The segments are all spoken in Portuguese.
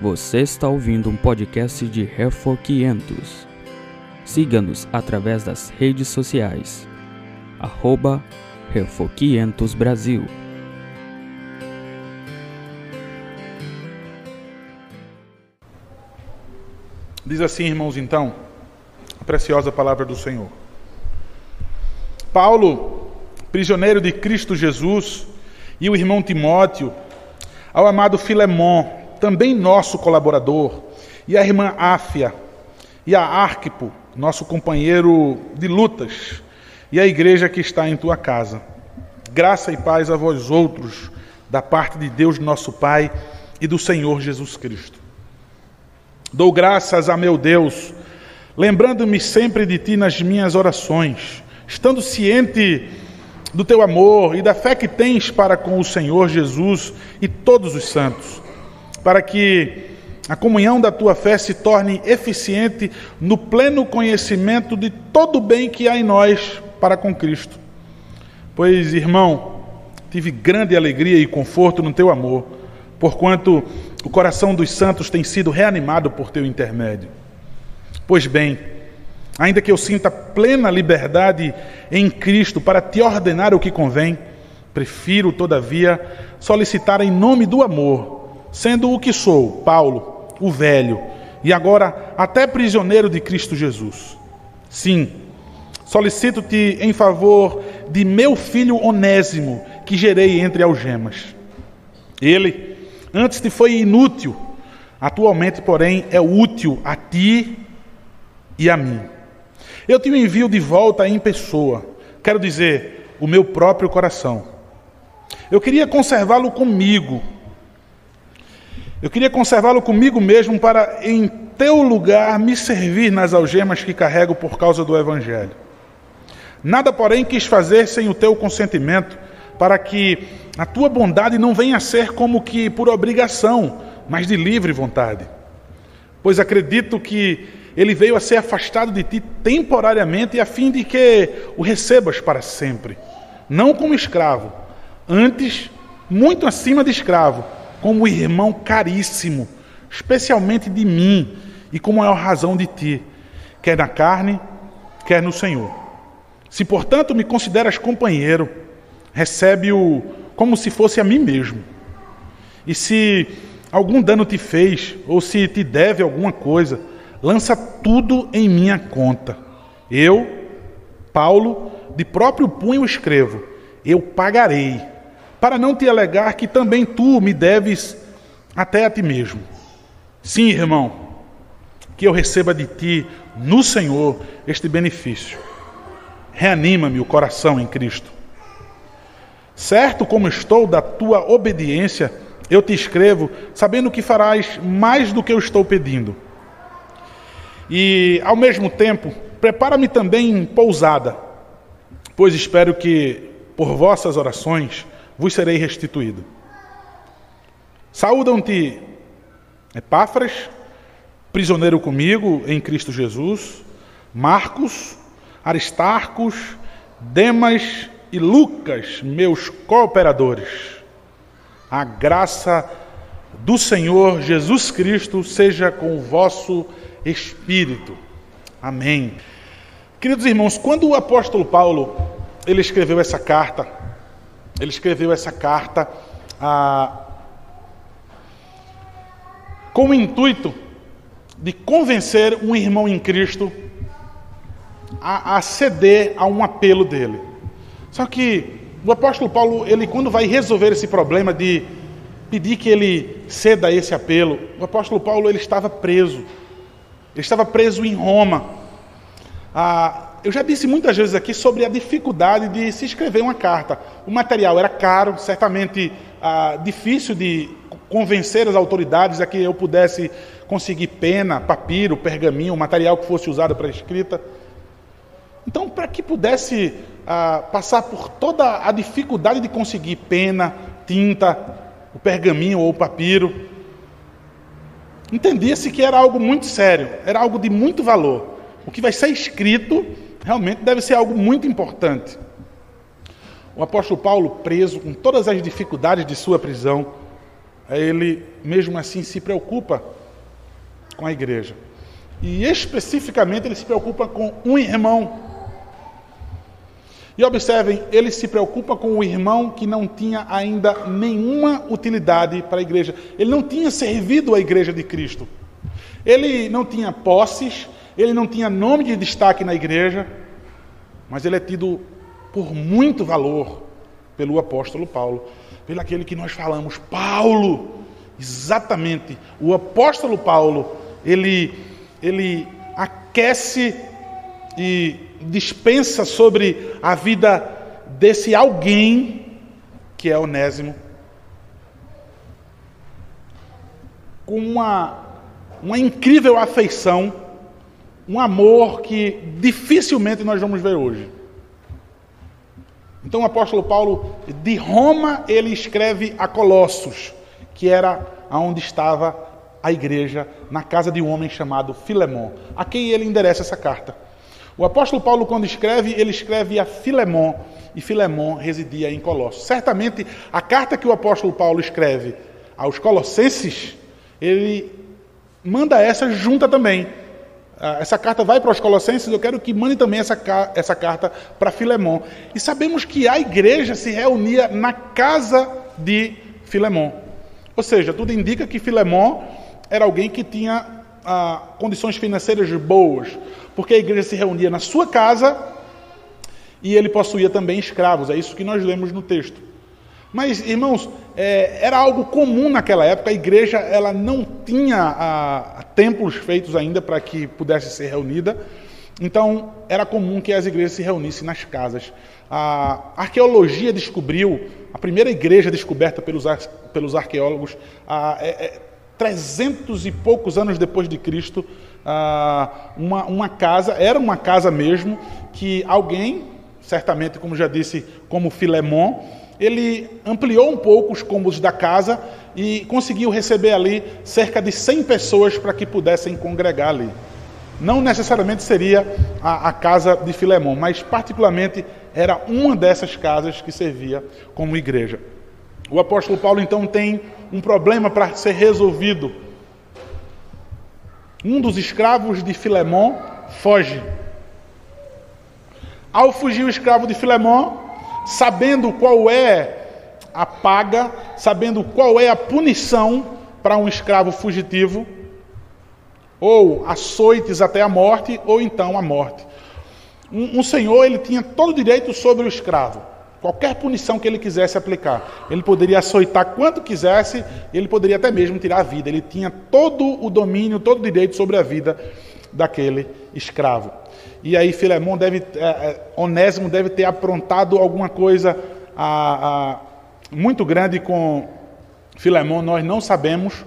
Você está ouvindo um podcast de Refor 500. Siga-nos através das redes sociais. Arroba Refor 500 Brasil. Diz assim, irmãos, então, a preciosa palavra do Senhor. Paulo, prisioneiro de Cristo Jesus, e o irmão Timóteo, ao amado Filemon, também nosso colaborador, e a irmã Áfia, e a Arquipo, nosso companheiro de lutas, e a igreja que está em tua casa. Graça e paz a vós outros, da parte de Deus nosso Pai e do Senhor Jesus Cristo. Dou graças a meu Deus, lembrando-me sempre de ti nas minhas orações, estando ciente do teu amor e da fé que tens para com o Senhor Jesus e todos os santos para que a comunhão da tua fé se torne eficiente no pleno conhecimento de todo o bem que há em nós para com Cristo. Pois, irmão, tive grande alegria e conforto no teu amor, porquanto o coração dos santos tem sido reanimado por teu intermédio. Pois bem, ainda que eu sinta plena liberdade em Cristo para te ordenar o que convém, prefiro, todavia, solicitar em nome do amor sendo o que sou, Paulo, o velho, e agora até prisioneiro de Cristo Jesus. Sim, solicito-te em favor de meu filho Onésimo, que gerei entre algemas. Ele, antes te foi inútil, atualmente, porém, é útil a ti e a mim. Eu te envio de volta em pessoa, quero dizer, o meu próprio coração. Eu queria conservá-lo comigo eu queria conservá-lo comigo mesmo para, em teu lugar, me servir nas algemas que carrego por causa do Evangelho. Nada, porém, quis fazer sem o teu consentimento, para que a tua bondade não venha a ser como que por obrigação, mas de livre vontade. Pois acredito que ele veio a ser afastado de ti temporariamente, a fim de que o recebas para sempre, não como escravo, antes, muito acima de escravo como irmão caríssimo, especialmente de mim e com maior razão de ti, quer na carne, quer no Senhor. Se, portanto, me consideras companheiro, recebe-o como se fosse a mim mesmo. E se algum dano te fez, ou se te deve alguma coisa, lança tudo em minha conta. Eu, Paulo, de próprio punho escrevo: eu pagarei para não te alegar que também tu me deves até a ti mesmo. Sim, irmão, que eu receba de ti, no Senhor, este benefício. Reanima-me o coração em Cristo. Certo como estou da tua obediência, eu te escrevo, sabendo que farás mais do que eu estou pedindo. E, ao mesmo tempo, prepara-me também pousada, pois espero que, por vossas orações, vos serei restituído. Saúdam-te Epáfras, prisioneiro comigo em Cristo Jesus, Marcos, Aristarcos, Demas e Lucas, meus cooperadores. A graça do Senhor Jesus Cristo seja com o vosso espírito. Amém. Queridos irmãos, quando o apóstolo Paulo ele escreveu essa carta, ele escreveu essa carta com o intuito de convencer um irmão em Cristo a, a ceder a um apelo dele. Só que o apóstolo Paulo, ele quando vai resolver esse problema de pedir que ele ceda a esse apelo, o apóstolo Paulo ele estava preso. Ele estava preso em Roma. Ah, eu já disse muitas vezes aqui sobre a dificuldade de se escrever uma carta. O material era caro, certamente ah, difícil de convencer as autoridades a que eu pudesse conseguir pena, papiro, pergaminho, material que fosse usado para escrita. Então, para que pudesse ah, passar por toda a dificuldade de conseguir pena, tinta, o pergaminho ou o papiro, entendia-se que era algo muito sério, era algo de muito valor. O que vai ser escrito realmente deve ser algo muito importante. O apóstolo Paulo, preso com todas as dificuldades de sua prisão, ele mesmo assim se preocupa com a igreja. E especificamente ele se preocupa com um irmão. E observem, ele se preocupa com o irmão que não tinha ainda nenhuma utilidade para a igreja. Ele não tinha servido a igreja de Cristo. Ele não tinha posses, ele não tinha nome de destaque na igreja, mas ele é tido por muito valor pelo apóstolo Paulo, pelo aquele que nós falamos, Paulo. Exatamente. O apóstolo Paulo, ele ele aquece e dispensa sobre a vida desse alguém que é Onésimo com uma uma incrível afeição, um amor que dificilmente nós vamos ver hoje. Então o apóstolo Paulo, de Roma, ele escreve a Colossos, que era onde estava a igreja, na casa de um homem chamado Filemon, a quem ele endereça essa carta. O apóstolo Paulo, quando escreve, ele escreve a Filemon, e Filemon residia em Colossos. Certamente, a carta que o apóstolo Paulo escreve aos Colossenses, ele manda essa junta também. Ah, essa carta vai para os Colossenses, eu quero que mande também essa, essa carta para Filemon. E sabemos que a igreja se reunia na casa de Filemon. Ou seja, tudo indica que Filemon era alguém que tinha ah, condições financeiras boas, porque a igreja se reunia na sua casa e ele possuía também escravos. É isso que nós lemos no texto. Mas, irmãos, é, era algo comum naquela época. A igreja ela não tinha a, a templos feitos ainda para que pudesse ser reunida. Então, era comum que as igrejas se reunissem nas casas. A arqueologia descobriu, a primeira igreja descoberta pelos, pelos arqueólogos, a, é, é, 300 e poucos anos depois de Cristo, uma, uma casa, era uma casa mesmo, que alguém, certamente, como já disse, como Filemon, ele ampliou um pouco os cômodos da casa e conseguiu receber ali cerca de 100 pessoas para que pudessem congregar ali. Não necessariamente seria a, a, casa de Filemon, mas particularmente era uma dessas casas que servia como igreja. O apóstolo Paulo então tem um problema para ser resolvido. Um dos escravos de Filemon foge. Ao fugir o escravo de Filemon, sabendo qual é a paga, sabendo qual é a punição para um escravo fugitivo, ou açoites até a morte, ou então a morte. Um, um senhor ele tinha todo o direito sobre o escravo. Qualquer punição que ele quisesse aplicar, ele poderia açoitar quanto quisesse, ele poderia até mesmo tirar a vida. Ele tinha todo o domínio, todo o direito sobre a vida daquele escravo. E aí Filemão deve, é, é, Onésimo deve ter aprontado alguma coisa a, a, muito grande com Filemão, nós não sabemos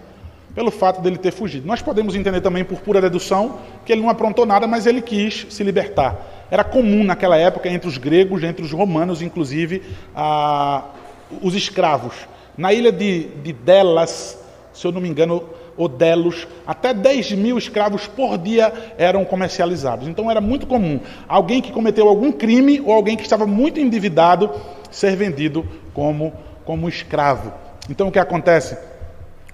pelo fato dele ter fugido. Nós podemos entender também por pura dedução que ele não aprontou nada, mas ele quis se libertar. Era comum naquela época entre os gregos, entre os romanos, inclusive, a, os escravos. Na ilha de, de Delas, se eu não me engano, Odelos, até 10 mil escravos por dia eram comercializados. Então era muito comum alguém que cometeu algum crime ou alguém que estava muito endividado ser vendido como, como escravo. Então o que acontece?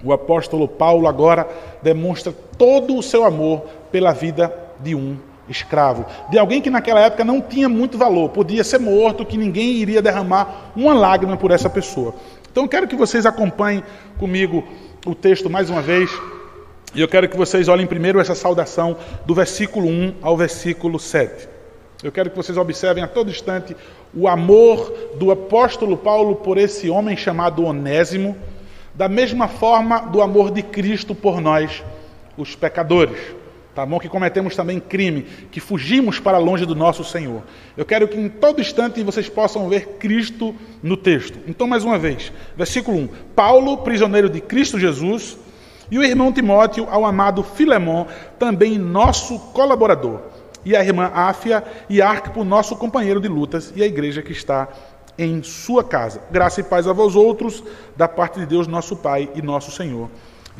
O apóstolo Paulo agora demonstra todo o seu amor pela vida de um escravo, de alguém que naquela época não tinha muito valor, podia ser morto, que ninguém iria derramar uma lágrima por essa pessoa. Então quero que vocês acompanhem comigo o texto mais uma vez. E eu quero que vocês olhem primeiro essa saudação do versículo 1 ao versículo 7. Eu quero que vocês observem a todo instante o amor do apóstolo Paulo por esse homem chamado Onésimo, da mesma forma do amor de Cristo por nós, os pecadores. Tá bom? Que cometemos também crime, que fugimos para longe do nosso Senhor. Eu quero que em todo instante vocês possam ver Cristo no texto. Então, mais uma vez, versículo 1: Paulo, prisioneiro de Cristo Jesus, e o irmão Timóteo ao amado Filemon, também nosso colaborador, e a irmã Áfia e Arquipo, nosso companheiro de lutas, e a igreja que está em sua casa. Graça e paz a vós outros, da parte de Deus, nosso Pai e nosso Senhor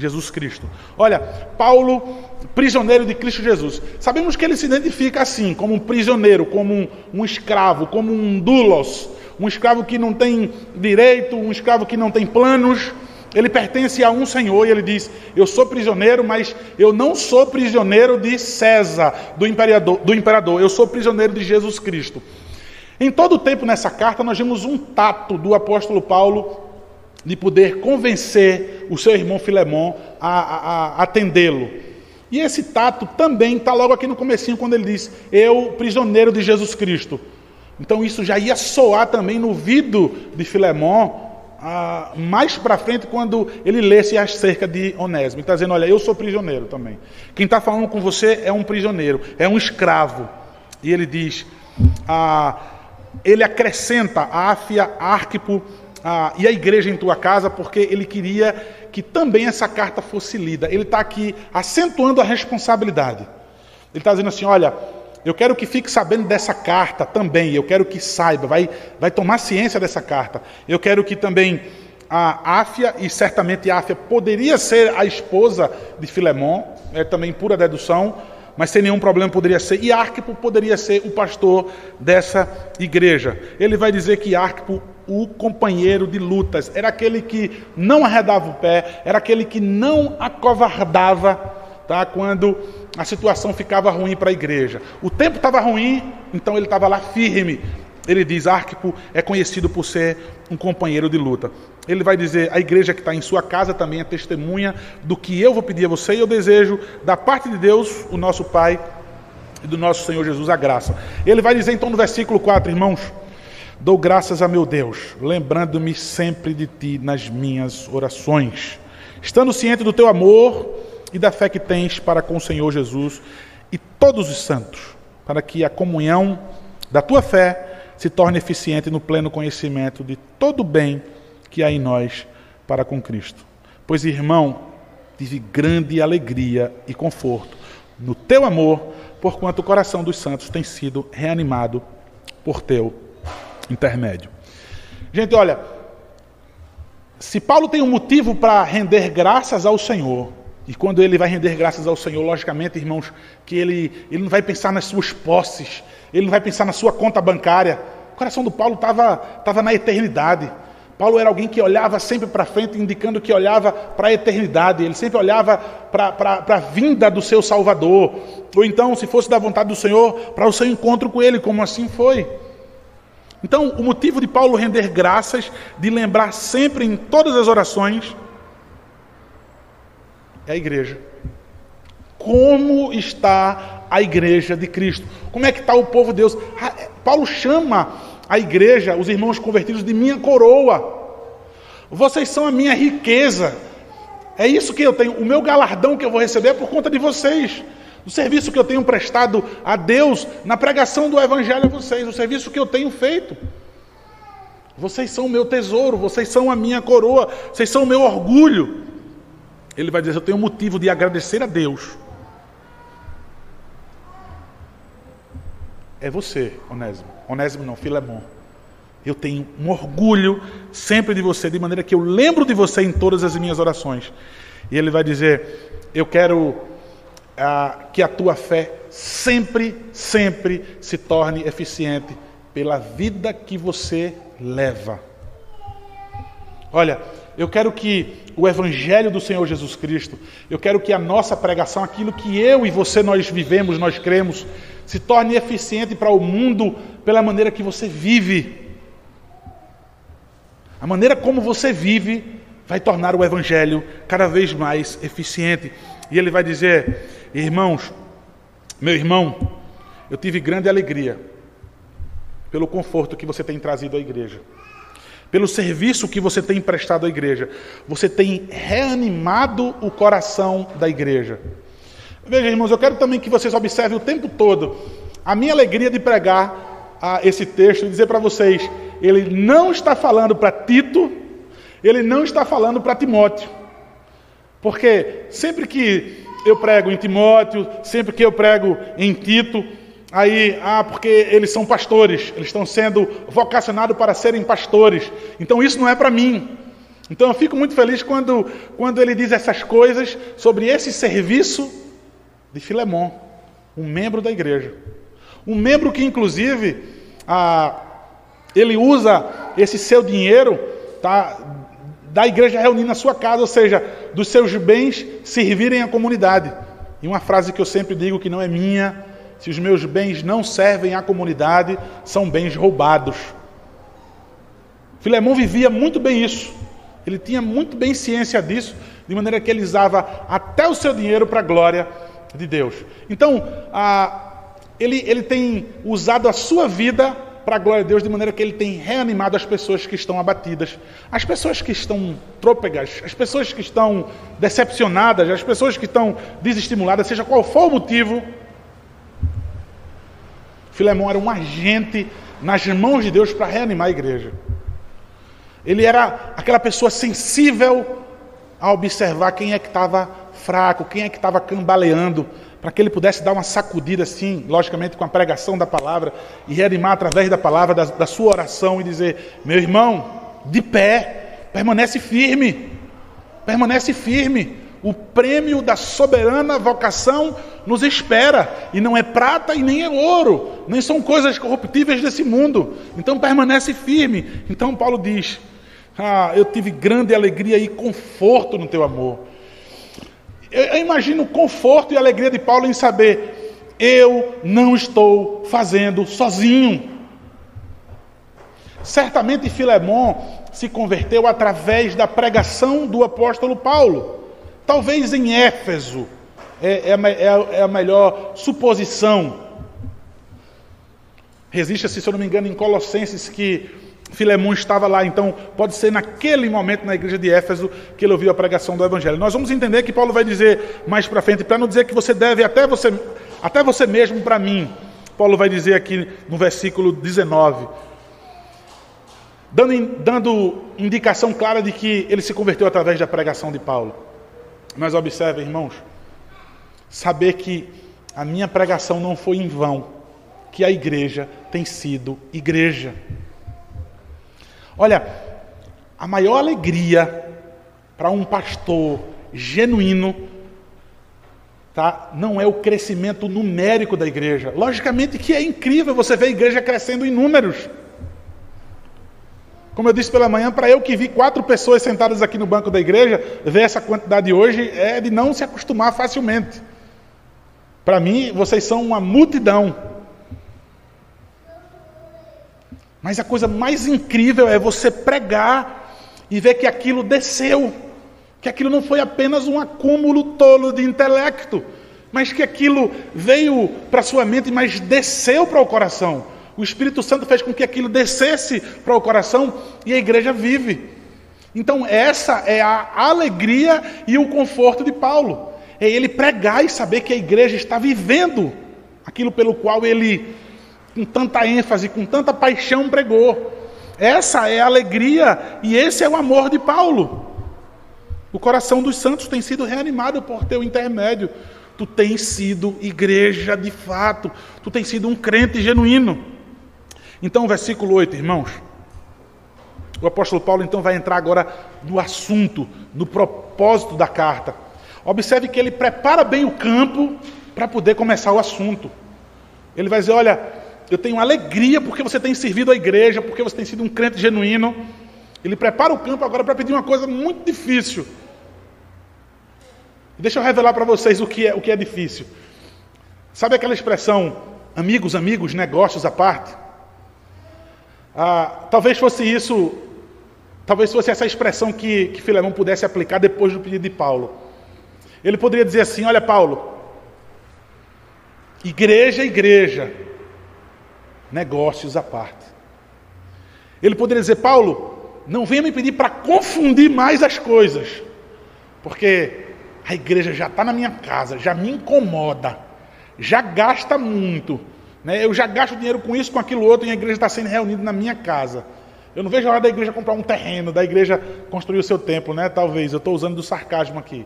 Jesus Cristo. Olha, Paulo, prisioneiro de Cristo Jesus. Sabemos que ele se identifica assim, como um prisioneiro, como um, um escravo, como um doulos, um escravo que não tem direito, um escravo que não tem planos, Ele pertence a um Senhor e ele diz: Eu sou prisioneiro, mas eu não sou prisioneiro de César, do imperador, do imperador. Eu sou prisioneiro de Jesus Cristo. Em todo o tempo nessa carta, nós vemos um tato do apóstolo Paulo de poder convencer o seu irmão Filemão a, a, a atendê-lo. E esse tato também está logo aqui no comecinho, quando ele diz, eu, prisioneiro de Jesus Cristo. Então isso já ia soar também no ouvido de Filemão, ah, mais para frente, quando ele lesse acerca de Onésimo. Está dizendo, olha, eu sou prisioneiro também. Quem está falando com você é um prisioneiro, é um escravo. E ele diz, ah, ele acrescenta Áfia, Arquipo ah, e a igreja em tua casa, porque ele queria que também essa carta fosse lida. Ele está aqui acentuando a responsabilidade. Ele está dizendo assim: olha, eu quero que fique sabendo dessa carta também, eu quero que saiba, vai, vai tomar ciência dessa carta. Eu quero que também a Áfia, e certamente Áfia poderia ser a esposa de Filemon, é também pura dedução, mas sem nenhum problema poderia ser. E Arquipo poderia ser o pastor dessa igreja. Ele vai dizer que Arquipo o companheiro de lutas, era aquele que não arredava o pé, era aquele que não acovardava tá? quando a situação ficava ruim para a igreja. O tempo estava ruim, então ele estava lá firme. Ele diz: Arquipo é conhecido por ser um companheiro de luta. Ele vai dizer: a igreja que está em sua casa também é testemunha do que eu vou pedir a você, e eu desejo, da parte de Deus, o nosso Pai e do nosso Senhor Jesus, a graça. Ele vai dizer então no versículo 4, irmãos. Dou graças a meu Deus, lembrando-me sempre de ti nas minhas orações, estando ciente do teu amor e da fé que tens para com o Senhor Jesus e todos os santos, para que a comunhão da tua fé se torne eficiente no pleno conhecimento de todo o bem que há em nós para com Cristo. Pois, irmão, tive grande alegria e conforto no teu amor, porquanto o coração dos santos tem sido reanimado por teu intermédio. Gente, olha, se Paulo tem um motivo para render graças ao Senhor, e quando ele vai render graças ao Senhor, logicamente, irmãos, que ele, ele não vai pensar nas suas posses, ele não vai pensar na sua conta bancária. O coração do Paulo estava tava na eternidade. Paulo era alguém que olhava sempre para frente, indicando que olhava para a eternidade, ele sempre olhava para a vinda do seu Salvador, ou então, se fosse da vontade do Senhor, para o seu encontro com ele, como assim foi. Então, o motivo de Paulo render graças, de lembrar sempre em todas as orações, é a igreja. Como está a igreja de Cristo? Como é que está o povo de Deus? É, Paulo chama a igreja, os irmãos convertidos, de minha coroa. Vocês são a minha riqueza. É isso que eu tenho. O meu galardão que eu vou receber é por conta de vocês o serviço que eu tenho prestado a Deus na pregação do Evangelho a vocês, o serviço que eu tenho feito. Vocês são o meu tesouro, vocês são a minha coroa, vocês são o meu orgulho. Ele vai dizer: Eu tenho motivo de agradecer a Deus. É você, Onésimo. Onésimo não, Filemão. Eu tenho um orgulho sempre de você, de maneira que eu lembro de você em todas as minhas orações. E ele vai dizer: Eu quero que a tua fé sempre, sempre se torne eficiente pela vida que você leva. Olha, eu quero que o Evangelho do Senhor Jesus Cristo, eu quero que a nossa pregação, aquilo que eu e você nós vivemos, nós cremos, se torne eficiente para o mundo pela maneira que você vive. A maneira como você vive vai tornar o Evangelho cada vez mais eficiente. E ele vai dizer: Irmãos, meu irmão, eu tive grande alegria pelo conforto que você tem trazido à igreja, pelo serviço que você tem prestado à igreja. Você tem reanimado o coração da igreja. Veja, irmãos, eu quero também que vocês observem o tempo todo a minha alegria de pregar a esse texto e dizer para vocês: ele não está falando para Tito, ele não está falando para Timóteo. Porque sempre que eu prego em Timóteo, sempre que eu prego em Tito, aí, ah, porque eles são pastores, eles estão sendo vocacionados para serem pastores. Então isso não é para mim. Então eu fico muito feliz quando, quando ele diz essas coisas sobre esse serviço de Filemão, um membro da igreja. Um membro que, inclusive, ah, ele usa esse seu dinheiro tá, da igreja reunir na sua casa, ou seja, dos seus bens servirem à comunidade. E uma frase que eu sempre digo que não é minha: se os meus bens não servem à comunidade, são bens roubados. Filemão vivia muito bem isso. Ele tinha muito bem ciência disso, de maneira que ele usava até o seu dinheiro para a glória de Deus. Então, a, ele, ele tem usado a sua vida para a glória de Deus, de maneira que ele tem reanimado as pessoas que estão abatidas, as pessoas que estão trôpegas, as pessoas que estão decepcionadas, as pessoas que estão desestimuladas, seja qual for o motivo. Filemão era um agente nas mãos de Deus para reanimar a igreja. Ele era aquela pessoa sensível a observar quem é que estava fraco, quem é que estava cambaleando, para que ele pudesse dar uma sacudida assim, logicamente com a pregação da palavra, e reanimar através da palavra, da, da sua oração, e dizer: meu irmão, de pé, permanece firme, permanece firme. O prêmio da soberana vocação nos espera, e não é prata e nem é ouro, nem são coisas corruptíveis desse mundo. Então permanece firme. Então Paulo diz: Ah, eu tive grande alegria e conforto no teu amor. Eu, imagino o conforto e a alegria de Paulo em saber: eu não estou fazendo sozinho. Certamente Filemon se converteu através da pregação do apóstolo Paulo. Talvez em Éfeso, é, é, é, é a melhor suposição. Resiste-se, se eu não me engano, em Colossenses que Filemão estava lá, então pode ser naquele momento na igreja de Éfeso que ele ouviu a pregação do Evangelho. Nós vamos entender que Paulo vai dizer mais para frente, para não dizer que você deve até você, até você mesmo para mim. Paulo vai dizer aqui no versículo 19, dando, dando indicação clara de que ele se converteu através da pregação de Paulo. Mas observe, irmãos, saber que a minha pregação não foi em vão, que a igreja tem sido igreja. Olha, a maior alegria para um pastor genuíno tá? não é o crescimento numérico da igreja. Logicamente que é incrível você ver a igreja crescendo em números. Como eu disse pela manhã, para eu que vi quatro pessoas sentadas aqui no banco da igreja, ver essa quantidade hoje é de não se acostumar facilmente. Para mim, vocês são uma multidão. Mas a coisa mais incrível é você pregar e ver que aquilo desceu, que aquilo não foi apenas um acúmulo tolo de intelecto, mas que aquilo veio para sua mente, mas desceu para o coração. O Espírito Santo fez com que aquilo descesse para o coração e a igreja vive. Então, essa é a alegria e o conforto de Paulo. É ele pregar e saber que a igreja está vivendo aquilo pelo qual ele com tanta ênfase, com tanta paixão pregou. Essa é a alegria e esse é o amor de Paulo. O coração dos santos tem sido reanimado por teu intermédio. Tu tens sido igreja de fato, tu tens sido um crente genuíno. Então, versículo 8, irmãos. O apóstolo Paulo então vai entrar agora no assunto, no propósito da carta. Observe que ele prepara bem o campo para poder começar o assunto. Ele vai dizer: Olha, eu tenho alegria porque você tem servido a igreja, porque você tem sido um crente genuíno. Ele prepara o campo agora para pedir uma coisa muito difícil. Deixa eu revelar para vocês o que, é, o que é difícil. Sabe aquela expressão, amigos, amigos, negócios à parte? Ah, talvez fosse isso, talvez fosse essa expressão que, que Filemão pudesse aplicar depois do pedido de Paulo. Ele poderia dizer assim: Olha, Paulo, igreja, igreja, negócios à parte. Ele poderia dizer, Paulo, não venha me pedir para confundir mais as coisas, porque a igreja já está na minha casa, já me incomoda, já gasta muito. Né? Eu já gasto dinheiro com isso, com aquilo outro, e a igreja está sendo reunida na minha casa. Eu não vejo a hora da igreja comprar um terreno, da igreja construir o seu templo, né? Talvez, eu estou usando do sarcasmo aqui.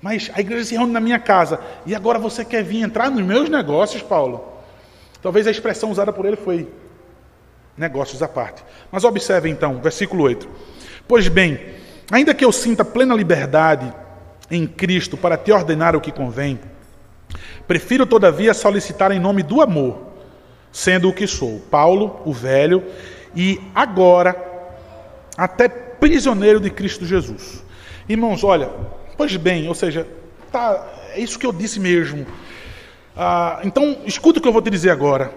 Mas a igreja se reúne na minha casa. E agora você quer vir entrar nos meus negócios, Paulo? Talvez a expressão usada por ele foi negócios à parte. Mas observe então, versículo 8. Pois bem, ainda que eu sinta plena liberdade em Cristo para te ordenar o que convém, prefiro todavia solicitar em nome do amor, sendo o que sou, Paulo, o velho, e agora até prisioneiro de Cristo Jesus. Irmãos, olha, pois bem, ou seja, tá, é isso que eu disse mesmo. Ah, então, escuta o que eu vou te dizer agora.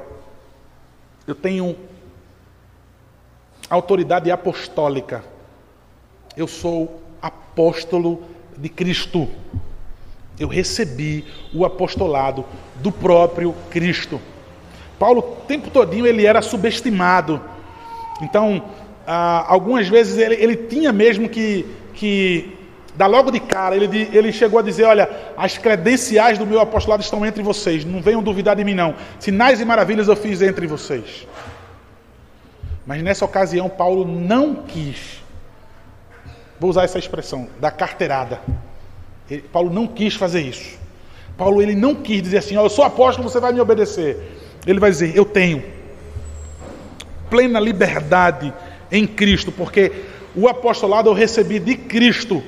Eu tenho autoridade apostólica. Eu sou apóstolo de Cristo. Eu recebi o apostolado do próprio Cristo. Paulo, o tempo todinho, ele era subestimado. Então, ah, algumas vezes ele, ele tinha mesmo que, que dar logo de cara. Ele, ele chegou a dizer: Olha, as credenciais do meu apostolado estão entre vocês. Não venham duvidar de mim, não. Sinais e maravilhas eu fiz entre vocês. Mas nessa ocasião, Paulo não quis. Vou usar essa expressão, da carteirada. Ele, Paulo não quis fazer isso. Paulo ele não quis dizer assim: eu sou apóstolo, você vai me obedecer. Ele vai dizer: eu tenho plena liberdade em Cristo, porque o apostolado eu recebi de Cristo.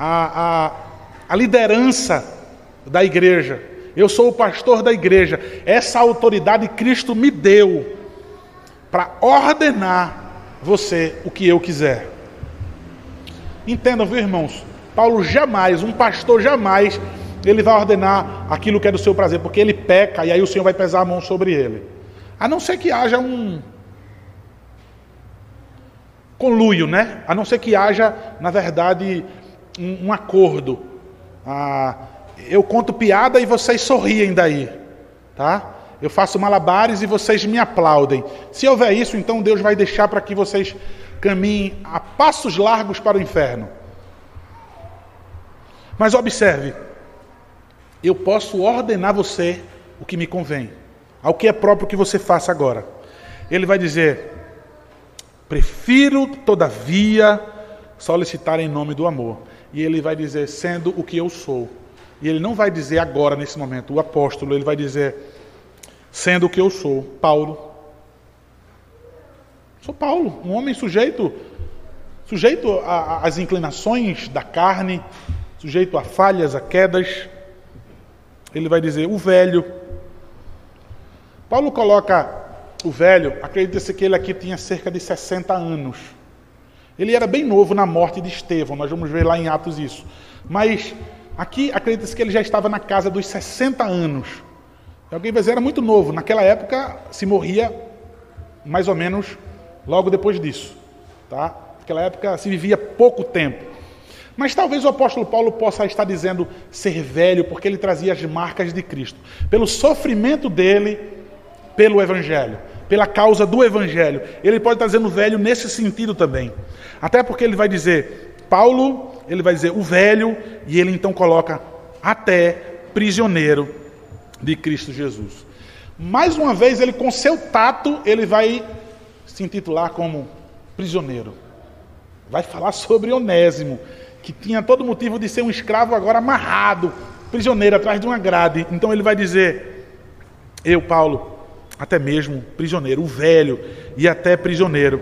A, a, a liderança da igreja. Eu sou o pastor da igreja. Essa autoridade Cristo me deu para ordenar você o que eu quiser. Entendam, viu, irmãos? Paulo jamais, um pastor jamais, ele vai ordenar aquilo que é do seu prazer, porque ele peca e aí o Senhor vai pesar a mão sobre ele. A não ser que haja um conluio, né? A não ser que haja, na verdade, um, um acordo. Ah, eu conto piada e vocês sorriem daí, tá? Eu faço malabares e vocês me aplaudem. Se houver isso, então Deus vai deixar para que vocês caminhem a passos largos para o inferno. Mas observe, eu posso ordenar você o que me convém, ao que é próprio que você faça agora. Ele vai dizer: prefiro, todavia, solicitar em nome do amor. E ele vai dizer, sendo o que eu sou. E ele não vai dizer agora, nesse momento, o apóstolo, ele vai dizer, sendo que eu sou Paulo. Sou Paulo, um homem sujeito sujeito às inclinações da carne, sujeito a falhas, a quedas. Ele vai dizer o velho. Paulo coloca o velho, acredita-se que ele aqui tinha cerca de 60 anos. Ele era bem novo na morte de Estevão, nós vamos ver lá em Atos isso. Mas aqui acredita-se que ele já estava na casa dos 60 anos. Alguém vai dizer, era muito novo. Naquela época se morria mais ou menos logo depois disso. Tá? Naquela época se vivia pouco tempo. Mas talvez o apóstolo Paulo possa estar dizendo ser velho, porque ele trazia as marcas de Cristo. Pelo sofrimento dele, pelo Evangelho, pela causa do Evangelho. Ele pode estar dizendo velho nesse sentido também. Até porque ele vai dizer, Paulo, ele vai dizer o velho, e ele então coloca até prisioneiro de Cristo Jesus. Mais uma vez, ele com seu tato, ele vai se intitular como prisioneiro. Vai falar sobre Onésimo, que tinha todo motivo de ser um escravo agora amarrado, prisioneiro atrás de uma grade. Então ele vai dizer: Eu, Paulo, até mesmo prisioneiro, o velho e até prisioneiro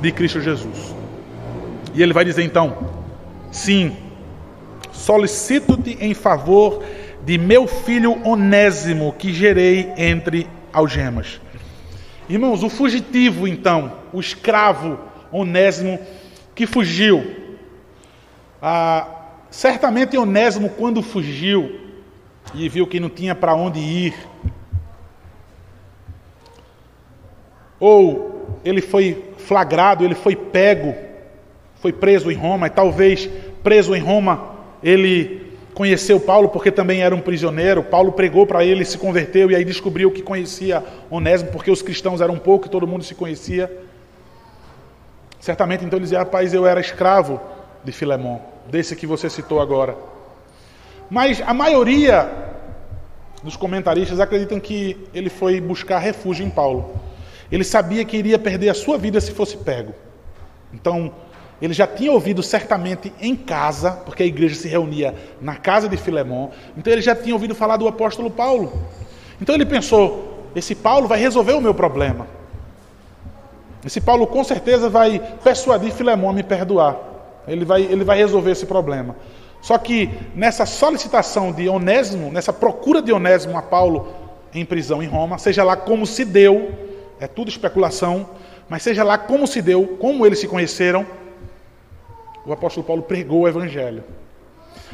de Cristo Jesus. E ele vai dizer então: Sim, solicito-te em favor de meu filho Onésimo, que gerei entre algemas. Irmãos, o fugitivo, então, o escravo Onésimo que fugiu. Ah, certamente Onésimo, quando fugiu e viu que não tinha para onde ir, ou ele foi flagrado, ele foi pego, foi preso em Roma, e talvez preso em Roma ele conheceu Paulo porque também era um prisioneiro. Paulo pregou para ele, se converteu e aí descobriu que conhecia Onésimo porque os cristãos eram pouco e todo mundo se conhecia. Certamente então ele dizia: Rapaz, eu era escravo de Filemão, desse que você citou agora. Mas a maioria dos comentaristas acreditam que ele foi buscar refúgio em Paulo. Ele sabia que iria perder a sua vida se fosse pego. Então, ele já tinha ouvido certamente em casa, porque a igreja se reunia na casa de Filemão, então ele já tinha ouvido falar do apóstolo Paulo. Então ele pensou: esse Paulo vai resolver o meu problema. Esse Paulo com certeza vai persuadir Filemão a me perdoar. Ele vai, ele vai resolver esse problema. Só que nessa solicitação de Onésimo, nessa procura de Onésimo a Paulo em prisão em Roma, seja lá como se deu, é tudo especulação, mas seja lá como se deu, como eles se conheceram, o apóstolo Paulo pregou o evangelho.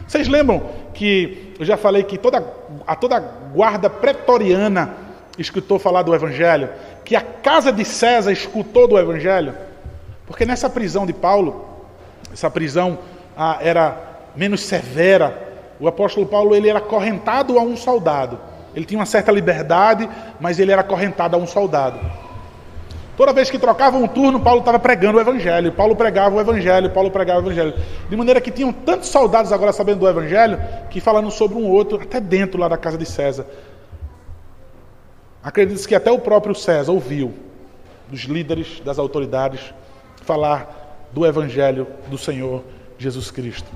Vocês lembram que eu já falei que toda, a toda guarda pretoriana escutou falar do evangelho? Que a casa de César escutou do evangelho? Porque nessa prisão de Paulo, essa prisão ah, era menos severa, o apóstolo Paulo ele era acorrentado a um soldado. Ele tinha uma certa liberdade, mas ele era acorrentado a um soldado. Toda vez que trocava um turno, Paulo estava pregando o Evangelho. Paulo pregava o Evangelho, Paulo pregava o Evangelho. De maneira que tinham tantos soldados agora sabendo do Evangelho, que falando sobre um outro, até dentro lá da casa de César. Acredita-se que até o próprio César ouviu dos líderes, das autoridades, falar do Evangelho do Senhor Jesus Cristo.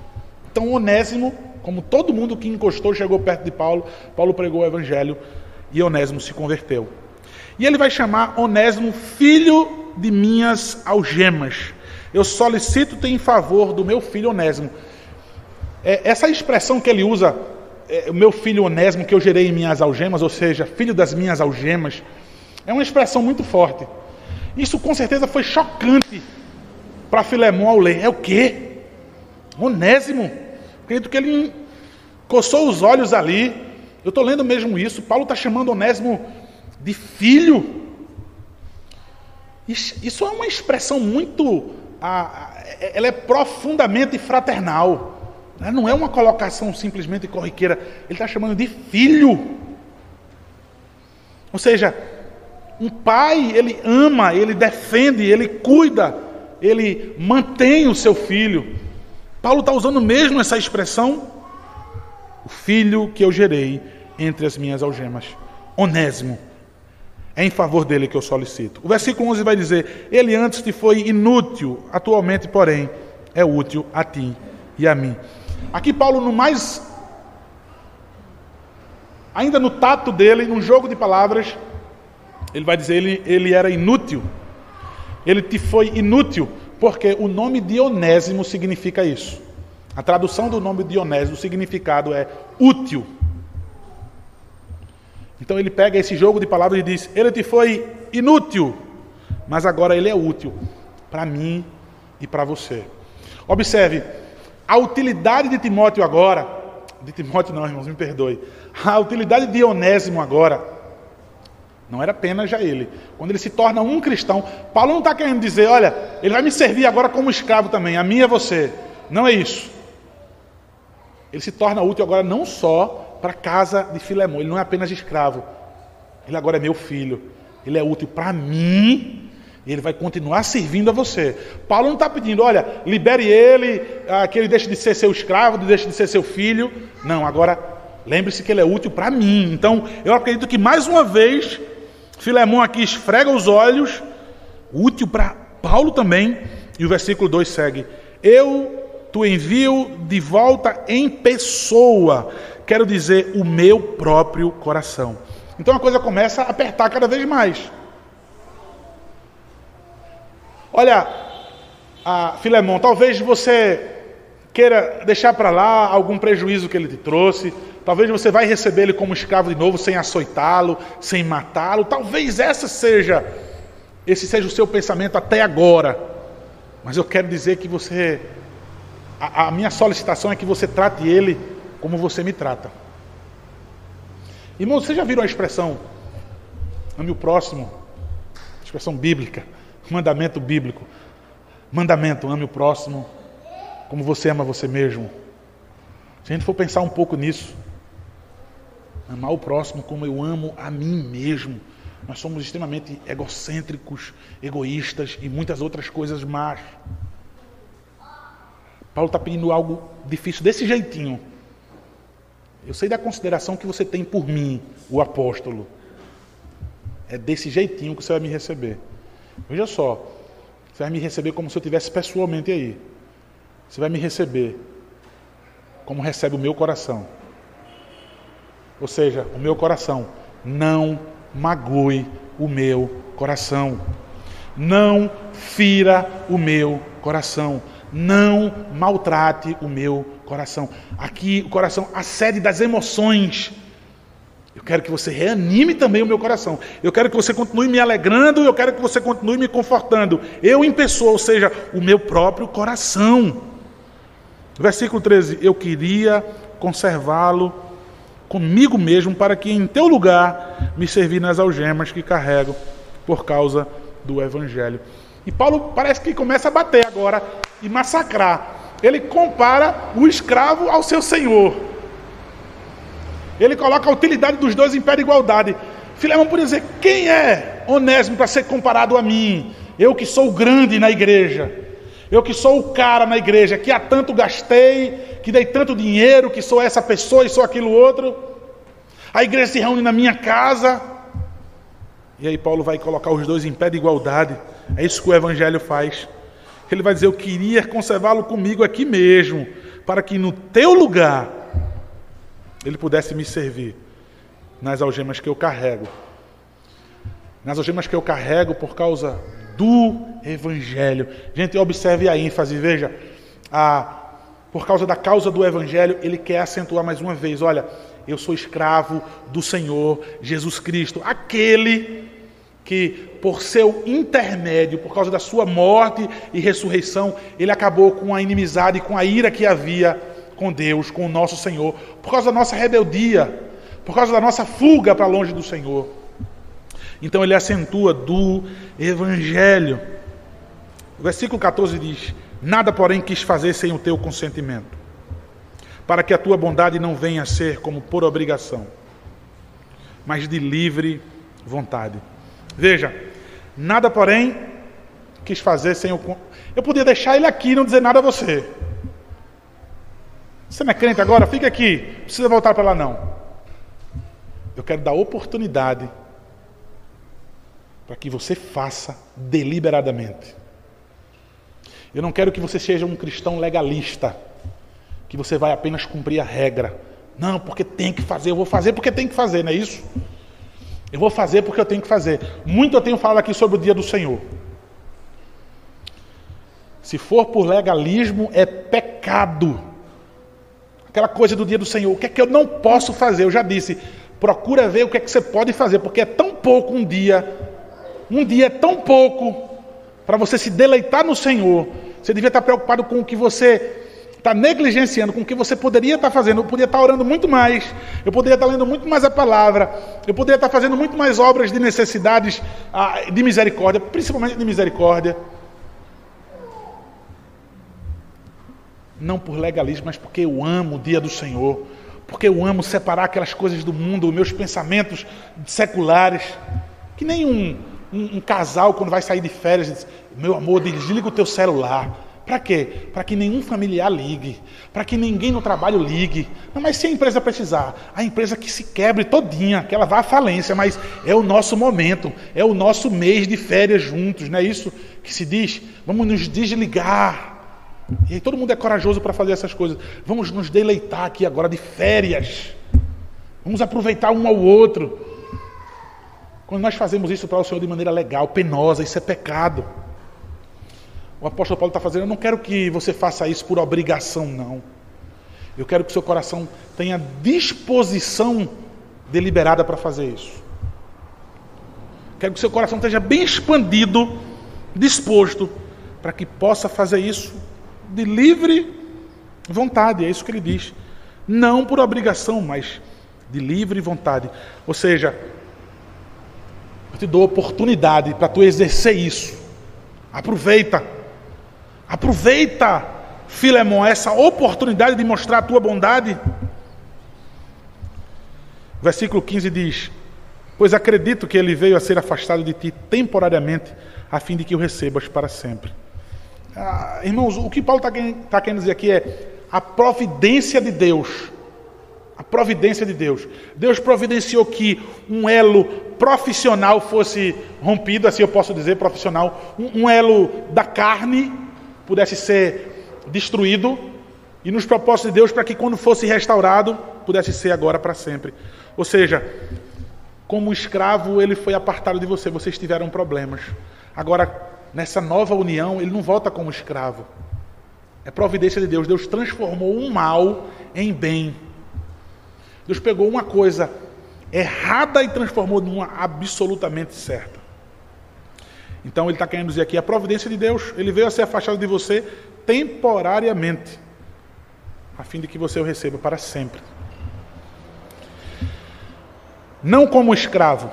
Então, Onésimo, como todo mundo que encostou, chegou perto de Paulo, Paulo pregou o Evangelho e Onésimo se converteu. E ele vai chamar Onésimo filho de minhas algemas. Eu solicito-te em favor do meu filho Onésimo. É, essa expressão que ele usa, é, o meu filho Onésimo, que eu gerei em minhas algemas, ou seja, filho das minhas algemas, é uma expressão muito forte. Isso com certeza foi chocante para Filemão ao ler. É o quê? Onésimo? Acredito que ele coçou os olhos ali. Eu estou lendo mesmo isso. Paulo está chamando Onésimo de filho. Isso é uma expressão muito. Ela é profundamente fraternal. Né? Não é uma colocação simplesmente corriqueira. Ele está chamando de filho. Ou seja, um pai, ele ama, ele defende, ele cuida, ele mantém o seu filho. Paulo está usando mesmo essa expressão. O filho que eu gerei entre as minhas algemas. Onésimo é em favor dele que eu solicito. O versículo 11 vai dizer: Ele antes te foi inútil, atualmente, porém, é útil a ti e a mim. Aqui, Paulo, no mais. Ainda no tato dele, num jogo de palavras, ele vai dizer: ele, ele era inútil. Ele te foi inútil, porque o nome Dionésimo significa isso. A tradução do nome Dionésimo, o significado é útil. Então ele pega esse jogo de palavras e diz: Ele te foi inútil, mas agora ele é útil para mim e para você. Observe, a utilidade de Timóteo agora, de Timóteo não, irmãos, me perdoe. A utilidade de Onésimo agora não era apenas já ele. Quando ele se torna um cristão, Paulo não está querendo dizer, olha, ele vai me servir agora como escravo também, a mim é você. Não é isso. Ele se torna útil agora não só para a casa de Filemão. Ele não é apenas escravo. Ele agora é meu filho. Ele é útil para mim. E ele vai continuar servindo a você. Paulo não está pedindo, olha, libere ele, ah, que ele deixe de ser seu escravo, deixe de ser seu filho. Não, agora lembre-se que ele é útil para mim. Então, eu acredito que mais uma vez, Filemão aqui esfrega os olhos, útil para Paulo também. E o versículo 2 segue: Eu tu envio de volta em pessoa quero dizer o meu próprio coração. Então a coisa começa a apertar cada vez mais. Olha, Filemão, talvez você queira deixar para lá algum prejuízo que ele te trouxe, talvez você vai receber ele como escravo de novo sem açoitá-lo, sem matá-lo. Talvez essa seja esse seja o seu pensamento até agora. Mas eu quero dizer que você a, a minha solicitação é que você trate ele como você me trata. Irmão, vocês já viram a expressão ame o próximo? Expressão bíblica, mandamento bíblico. Mandamento, ame o próximo como você ama você mesmo. Se a gente for pensar um pouco nisso, amar o próximo como eu amo a mim mesmo. Nós somos extremamente egocêntricos, egoístas e muitas outras coisas más. Paulo está pedindo algo difícil desse jeitinho. Eu sei da consideração que você tem por mim, o apóstolo. É desse jeitinho que você vai me receber. Veja só, você vai me receber como se eu estivesse pessoalmente aí. Você vai me receber como recebe o meu coração. Ou seja, o meu coração. Não magoe o meu coração. Não fira o meu coração. Não maltrate o meu coração. Aqui, o coração, a sede das emoções. Eu quero que você reanime também o meu coração. Eu quero que você continue me alegrando, eu quero que você continue me confortando. Eu em pessoa, ou seja, o meu próprio coração. Versículo 13: Eu queria conservá-lo comigo mesmo, para que em teu lugar me servir nas algemas que carrego por causa do Evangelho. E Paulo parece que começa a bater agora e massacrar. Ele compara o escravo ao seu senhor. Ele coloca a utilidade dos dois em pé de igualdade. Filemão por dizer: quem é Onésimo para ser comparado a mim? Eu que sou grande na igreja. Eu que sou o cara na igreja, que há tanto gastei, que dei tanto dinheiro, que sou essa pessoa e sou aquilo outro. A igreja se reúne na minha casa. E aí Paulo vai colocar os dois em pé de igualdade. É isso que o evangelho faz. Ele vai dizer: Eu queria conservá-lo comigo aqui mesmo, para que no teu lugar ele pudesse me servir nas algemas que eu carrego. Nas algemas que eu carrego por causa do Evangelho. Gente, observe a ênfase, veja, a, por causa da causa do Evangelho, ele quer acentuar mais uma vez: olha, eu sou escravo do Senhor Jesus Cristo, aquele que, por seu intermédio, por causa da sua morte e ressurreição, ele acabou com a inimizade e com a ira que havia com Deus, com o nosso Senhor, por causa da nossa rebeldia, por causa da nossa fuga para longe do Senhor. Então ele acentua do Evangelho. O versículo 14 diz: Nada, porém, quis fazer sem o teu consentimento, para que a tua bondade não venha a ser como por obrigação, mas de livre vontade. Veja, nada, porém, quis fazer sem o. Eu podia deixar ele aqui e não dizer nada a você. Você não é crente agora? Fica aqui. Não precisa voltar para lá, não. Eu quero dar oportunidade para que você faça deliberadamente. Eu não quero que você seja um cristão legalista, que você vai apenas cumprir a regra. Não, porque tem que fazer, eu vou fazer porque tem que fazer, não é isso? Eu vou fazer porque eu tenho que fazer. Muito eu tenho falado aqui sobre o dia do Senhor. Se for por legalismo, é pecado Aquela coisa do dia do Senhor. O que é que eu não posso fazer? Eu já disse. Procura ver o que é que você pode fazer, porque é tão pouco um dia. Um dia é tão pouco para você se deleitar no Senhor. Você devia estar preocupado com o que você está negligenciando, com o que você poderia estar fazendo. Eu poderia estar orando muito mais, eu poderia estar lendo muito mais a palavra, eu poderia estar fazendo muito mais obras de necessidades ah, de misericórdia, principalmente de misericórdia. não por legalismo, mas porque eu amo o dia do Senhor, porque eu amo separar aquelas coisas do mundo, meus pensamentos seculares, que nem um, um, casal quando vai sair de férias diz, meu amor, desliga o teu celular. Para quê? Para que nenhum familiar ligue, para que ninguém no trabalho ligue. Não, mas se a empresa precisar, a empresa que se quebre todinha, que ela vá à falência, mas é o nosso momento, é o nosso mês de férias juntos, não é isso que se diz? Vamos nos desligar e aí todo mundo é corajoso para fazer essas coisas. Vamos nos deleitar aqui agora de férias. Vamos aproveitar um ao outro. Quando nós fazemos isso para o Senhor de maneira legal, penosa, isso é pecado. O apóstolo Paulo está fazendo, eu não quero que você faça isso por obrigação, não. Eu quero que seu coração tenha disposição deliberada para fazer isso. Quero que seu coração esteja bem expandido, disposto, para que possa fazer isso de livre vontade, é isso que ele diz. Não por obrigação, mas de livre vontade. Ou seja, eu te dou oportunidade para tu exercer isso. Aproveita. Aproveita, Filemão, essa oportunidade de mostrar a tua bondade. Versículo 15 diz: Pois acredito que ele veio a ser afastado de ti temporariamente, a fim de que o recebas para sempre. Ah, irmãos, o que Paulo está tá querendo dizer aqui é a providência de Deus. A providência de Deus. Deus providenciou que um elo profissional fosse rompido, assim eu posso dizer, profissional. Um, um elo da carne pudesse ser destruído. E nos propósitos de Deus, para que quando fosse restaurado, pudesse ser agora para sempre. Ou seja, como escravo, ele foi apartado de você, vocês tiveram problemas. Agora, nessa nova união, ele não volta como escravo. É providência de Deus. Deus transformou um mal em bem. Deus pegou uma coisa errada e transformou numa absolutamente certa. Então ele está querendo dizer aqui a providência de Deus. Ele veio a ser afastado de você temporariamente, a fim de que você o receba para sempre. Não como escravo.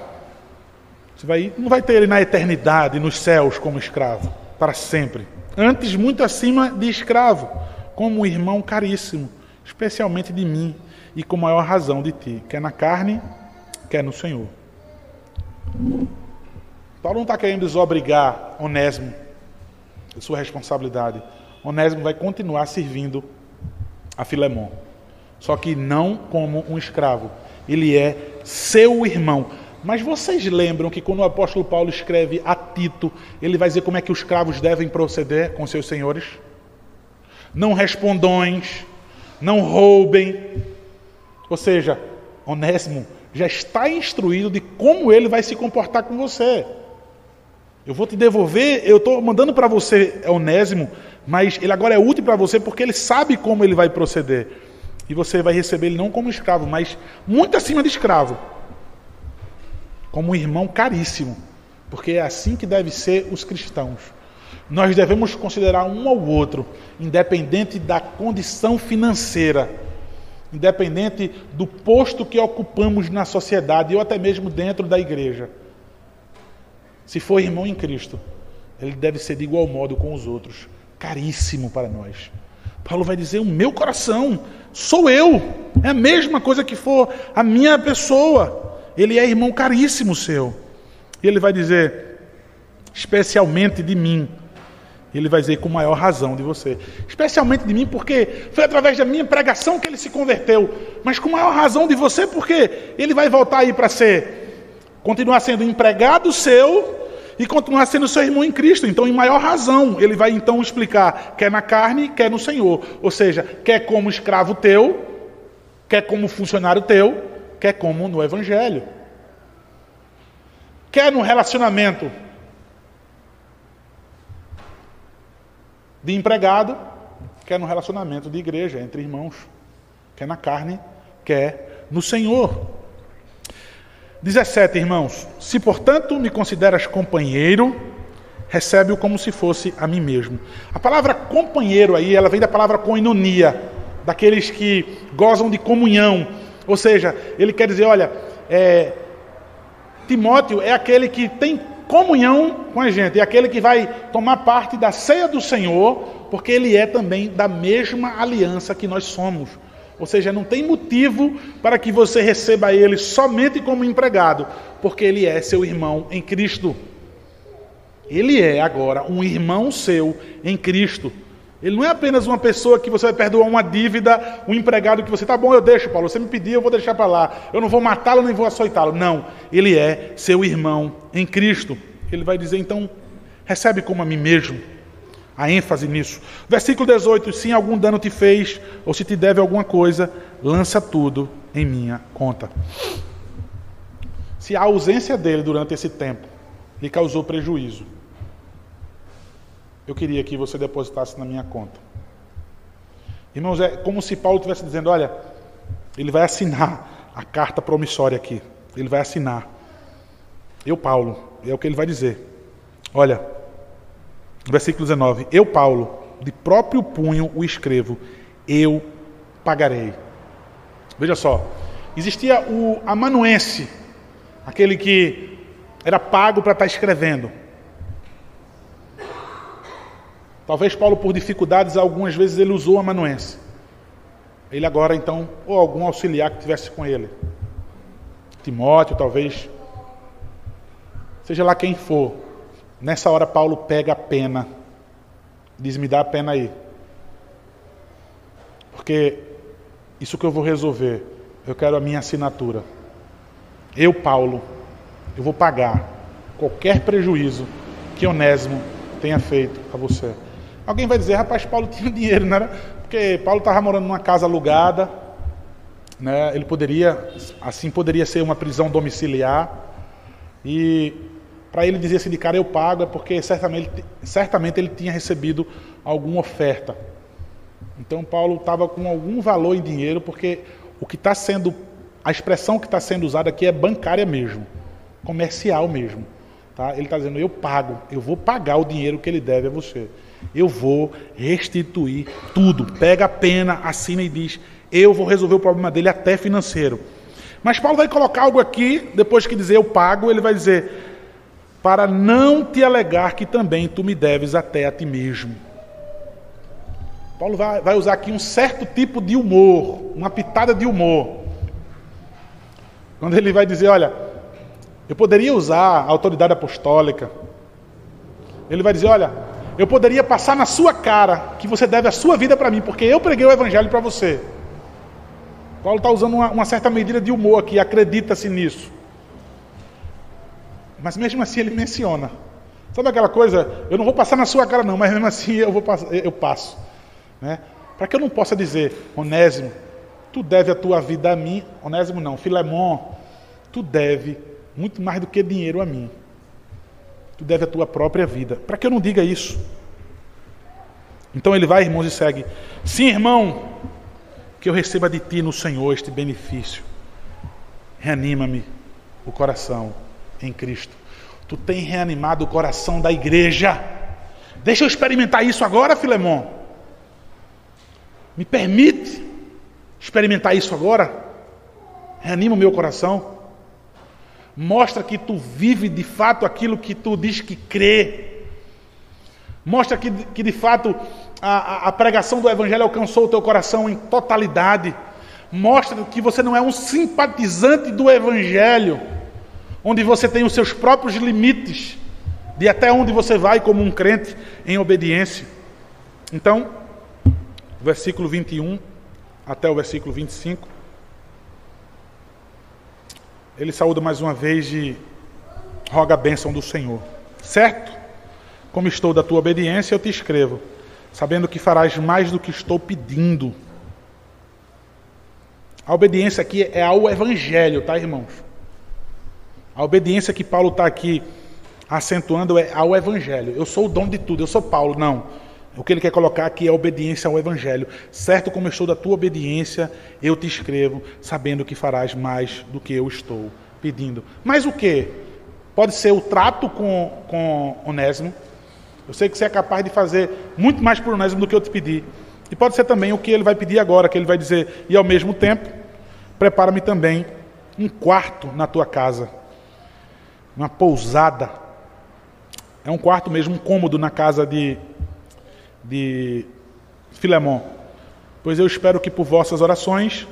Você vai, não vai ter ele na eternidade, nos céus, como escravo, para sempre. Antes, muito acima de escravo, como um irmão caríssimo, especialmente de mim e com maior razão de ti, quer na carne, quer no Senhor. Paulo não está querendo desobrigar Onésimo sua responsabilidade. Onésimo vai continuar servindo a Filemão, só que não como um escravo. Ele é seu irmão. Mas vocês lembram que quando o apóstolo Paulo escreve a Tito, ele vai dizer como é que os escravos devem proceder com seus senhores? Não respondões, não roubem. Ou seja, Onésimo já está instruído de como ele vai se comportar com você. Eu vou te devolver, eu estou mandando para você Onésimo, mas ele agora é útil para você porque ele sabe como ele vai proceder. E você vai receber ele não como escravo, mas muito acima de escravo. Como um irmão caríssimo. Porque é assim que devem ser os cristãos. Nós devemos considerar um ao outro, independente da condição financeira, independente do posto que ocupamos na sociedade ou até mesmo dentro da igreja. Se for irmão em Cristo, ele deve ser de igual modo com os outros, caríssimo para nós. Paulo vai dizer: o meu coração, sou eu, é a mesma coisa que for a minha pessoa, ele é irmão caríssimo seu. E ele vai dizer, especialmente de mim, ele vai dizer com maior razão de você. Especialmente de mim, porque foi através da minha pregação que ele se converteu. Mas com maior razão de você, porque ele vai voltar aí para ser, continuar sendo empregado seu e continuar sendo seu irmão em Cristo. Então, em maior razão, ele vai então explicar: quer na carne, quer no Senhor. Ou seja, quer como escravo teu, quer como funcionário teu, quer como no Evangelho. Quer no relacionamento de empregado, quer no relacionamento de igreja, entre irmãos, quer na carne, quer no Senhor. 17, irmãos. Se, portanto, me consideras companheiro, recebe-o como se fosse a mim mesmo. A palavra companheiro aí, ela vem da palavra koinonia, daqueles que gozam de comunhão. Ou seja, ele quer dizer, olha, é, Timóteo é aquele que tem comunhão com a gente, é aquele que vai tomar parte da ceia do Senhor, porque ele é também da mesma aliança que nós somos. Ou seja, não tem motivo para que você receba ele somente como empregado, porque ele é seu irmão em Cristo. Ele é agora um irmão seu em Cristo. Ele não é apenas uma pessoa que você vai perdoar uma dívida, um empregado que você, tá bom, eu deixo, Paulo, você me pediu, eu vou deixar para lá. Eu não vou matá-lo nem vou açoitá-lo. Não, ele é seu irmão em Cristo. Ele vai dizer, então, recebe como a mim mesmo. A ênfase nisso. Versículo 18: Se algum dano te fez, ou se te deve alguma coisa, lança tudo em minha conta. Se a ausência dele durante esse tempo lhe causou prejuízo, eu queria que você depositasse na minha conta. Irmãos, é como se Paulo estivesse dizendo: olha, ele vai assinar a carta promissória aqui. Ele vai assinar. Eu, Paulo, é o que ele vai dizer. Olha, versículo 19: Eu, Paulo, de próprio punho o escrevo, eu pagarei. Veja só, existia o amanuense, aquele que era pago para estar escrevendo. Talvez Paulo, por dificuldades, algumas vezes ele usou a amanuense. Ele agora, então, ou algum auxiliar que tivesse com ele. Timóteo, talvez. Seja lá quem for. Nessa hora, Paulo pega a pena. Diz: Me dá a pena aí. Porque isso que eu vou resolver, eu quero a minha assinatura. Eu, Paulo, eu vou pagar qualquer prejuízo que Onésimo tenha feito a você. Alguém vai dizer, rapaz, Paulo tinha dinheiro, não era? Porque Paulo estava morando numa casa alugada, né? ele poderia, assim poderia ser uma prisão domiciliar, e para ele dizer assim de cara, eu pago, é porque certamente, certamente ele tinha recebido alguma oferta. Então Paulo estava com algum valor em dinheiro, porque o que está sendo a expressão que está sendo usada aqui é bancária mesmo, comercial mesmo. Tá? Ele está dizendo: eu pago, eu vou pagar o dinheiro que ele deve a você. Eu vou restituir tudo. Pega a pena, assina e diz: eu vou resolver o problema dele até financeiro. Mas Paulo vai colocar algo aqui, depois que dizer eu pago, ele vai dizer: para não te alegar que também tu me deves até a ti mesmo. Paulo vai, vai usar aqui um certo tipo de humor, uma pitada de humor. Quando ele vai dizer, olha, eu poderia usar a autoridade apostólica. Ele vai dizer, olha, eu poderia passar na sua cara que você deve a sua vida para mim, porque eu preguei o evangelho para você. Paulo está usando uma, uma, certa medida de humor aqui, acredita-se nisso. Mas mesmo assim ele menciona. Sabe aquela coisa, eu não vou passar na sua cara não, mas mesmo assim eu, vou, eu passo. Né? Para que eu não possa dizer, Onésimo, tu deve a tua vida a mim, Onésimo não, Filemon, tu deve muito mais do que dinheiro a mim. Tu deve a tua própria vida. Para que eu não diga isso? Então ele vai, irmãos, e segue. Sim, irmão, que eu receba de ti no Senhor este benefício. Reanima-me o coração em Cristo. Tu tem reanimado o coração da igreja. Deixa eu experimentar isso agora, Filemão. Me permite experimentar isso agora? Reanima o meu coração. Mostra que tu vive de fato aquilo que tu diz que crê. Mostra que, que de fato a, a pregação do Evangelho alcançou o teu coração em totalidade. Mostra que você não é um simpatizante do Evangelho, onde você tem os seus próprios limites de até onde você vai como um crente em obediência. Então, versículo 21 até o versículo 25. Ele saúda mais uma vez e roga a bênção do Senhor. Certo? Como estou da tua obediência, eu te escrevo, sabendo que farás mais do que estou pedindo. A obediência aqui é ao Evangelho, tá, irmãos? A obediência que Paulo está aqui acentuando é ao Evangelho. Eu sou o dono de tudo, eu sou Paulo. Não. O que ele quer colocar aqui é obediência ao Evangelho. Certo como estou da tua obediência, eu te escrevo, sabendo que farás mais do que eu estou pedindo. Mas o que? Pode ser o trato com, com Onésimo. Eu sei que você é capaz de fazer muito mais por Onésimo do que eu te pedi. E pode ser também o que ele vai pedir agora, que ele vai dizer, e ao mesmo tempo, prepara-me também um quarto na tua casa, uma pousada. É um quarto mesmo, um cômodo na casa de de Filemão. Pois eu espero que por vossas orações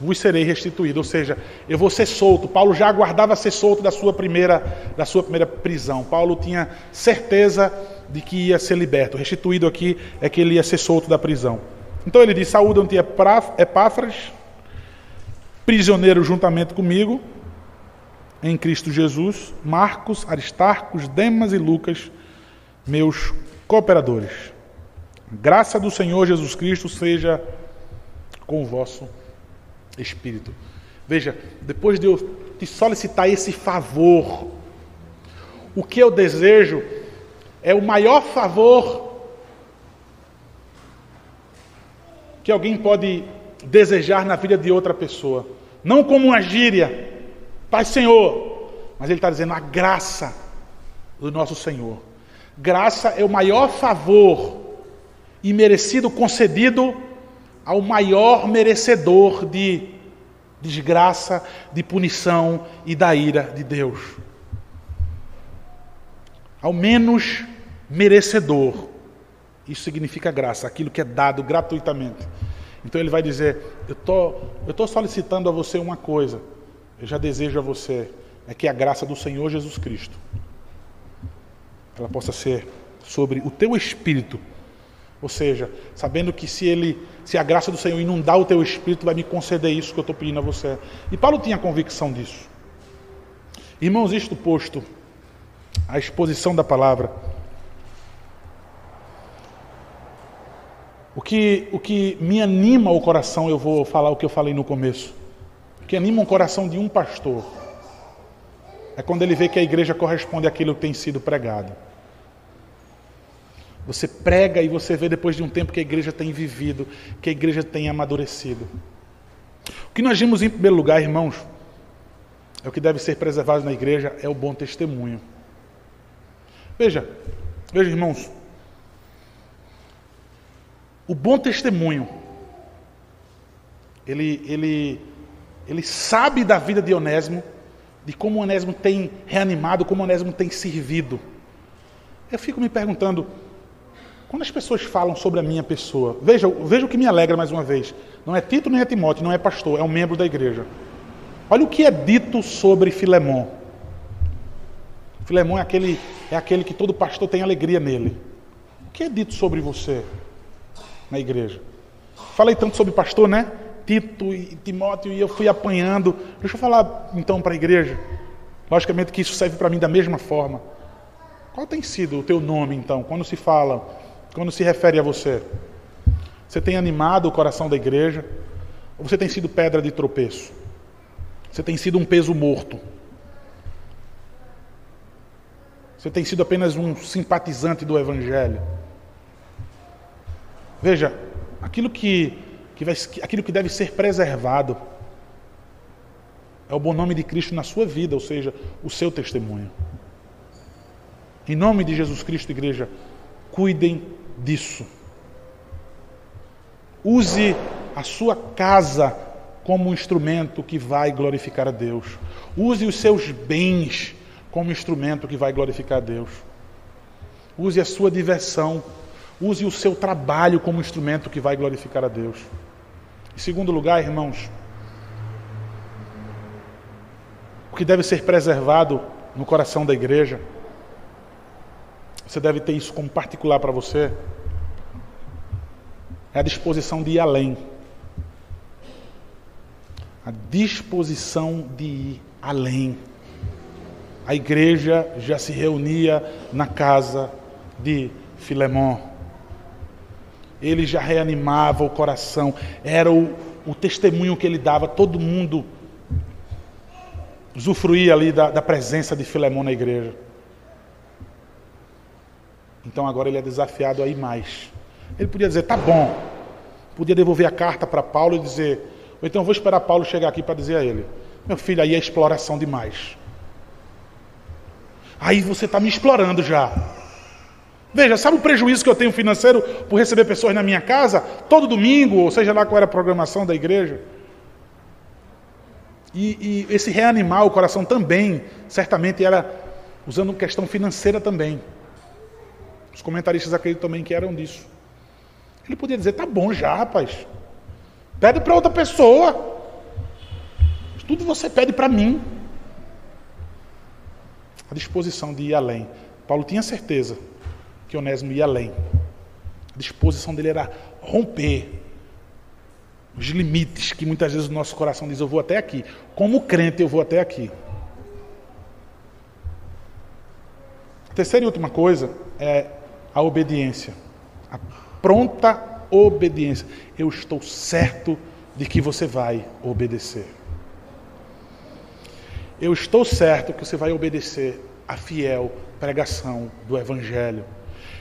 vos serei restituído. Ou seja, eu vou ser solto. Paulo já aguardava ser solto da sua primeira, da sua primeira prisão. Paulo tinha certeza de que ia ser liberto. Restituído aqui é que ele ia ser solto da prisão. Então ele diz: Saúdam-te, Epáfras, prisioneiro juntamente comigo, em Cristo Jesus, Marcos, Aristarcos, Demas e Lucas, meus cooperadores. Graça do Senhor Jesus Cristo seja com o vosso espírito. Veja, depois de eu te solicitar esse favor, o que eu desejo é o maior favor que alguém pode desejar na vida de outra pessoa. Não como uma gíria, Pai Senhor, mas ele está dizendo a graça do nosso Senhor. Graça é o maior favor e merecido concedido ao maior merecedor de desgraça, de punição e da ira de Deus. Ao menos merecedor. Isso significa graça, aquilo que é dado gratuitamente. Então ele vai dizer: Eu tô, estou solicitando a você uma coisa, eu já desejo a você, é que a graça do Senhor Jesus Cristo ela possa ser sobre o teu espírito ou seja, sabendo que se ele, se a graça do Senhor inundar o teu espírito, vai me conceder isso que eu estou pedindo a você. E Paulo tinha convicção disso. Irmãos, isto posto, a exposição da palavra, o que, o que me anima o coração, eu vou falar o que eu falei no começo. O que anima o coração de um pastor é quando ele vê que a igreja corresponde àquilo que tem sido pregado. Você prega e você vê depois de um tempo que a igreja tem vivido, que a igreja tem amadurecido. que nós vimos em primeiro lugar, irmãos, é o que deve ser preservado na igreja, é o bom testemunho. Veja, veja, irmãos, o bom testemunho, ele, ele, ele sabe da vida de Onésimo, de como Onésimo tem reanimado, como Onésimo tem servido. Eu fico me perguntando, quando as pessoas falam sobre a minha pessoa, veja, veja o que me alegra mais uma vez. Não é Tito nem é Timóteo, não é pastor, é um membro da igreja. Olha o que é dito sobre Filemon. Filemon é aquele, é aquele que todo pastor tem alegria nele. O que é dito sobre você? na igreja. Falei tanto sobre pastor, né? Tito e Timóteo, e eu fui apanhando. Deixa eu falar então para a igreja. Logicamente que isso serve para mim da mesma forma. Qual tem sido o teu nome então, quando se fala, quando se refere a você? Você tem animado o coração da igreja? Ou você tem sido pedra de tropeço? Você tem sido um peso morto? Você tem sido apenas um simpatizante do Evangelho? Veja, aquilo que, que vai, aquilo que deve ser preservado é o bom nome de Cristo na sua vida, ou seja, o seu testemunho. Em nome de Jesus Cristo, igreja, cuidem disso. Use a sua casa como um instrumento que vai glorificar a Deus. Use os seus bens como instrumento que vai glorificar a Deus. Use a sua diversão Use o seu trabalho como instrumento que vai glorificar a Deus. Em segundo lugar, irmãos, o que deve ser preservado no coração da igreja, você deve ter isso como particular para você, é a disposição de ir além. A disposição de ir além. A igreja já se reunia na casa de Filemão ele já reanimava o coração, era o, o testemunho que ele dava, todo mundo usufruía ali da, da presença de Filemão na igreja. Então agora ele é desafiado a ir mais. Ele podia dizer, tá bom, podia devolver a carta para Paulo e dizer, ou então vou esperar Paulo chegar aqui para dizer a ele, meu filho, aí é exploração demais. Aí você está me explorando já. Veja, sabe o prejuízo que eu tenho financeiro por receber pessoas na minha casa todo domingo, ou seja lá qual era a programação da igreja? E, e esse reanimar o coração também, certamente era usando questão financeira também. Os comentaristas acreditam também que eram disso. Ele podia dizer: tá bom já, rapaz. Pede para outra pessoa. Tudo você pede para mim. A disposição de ir além. Paulo tinha certeza que Onésimo ia além. A disposição dele era romper os limites que muitas vezes o nosso coração diz: eu vou até aqui. Como crente, eu vou até aqui. Terceira e última coisa é a obediência. A pronta obediência. Eu estou certo de que você vai obedecer. Eu estou certo que você vai obedecer a fiel pregação do Evangelho.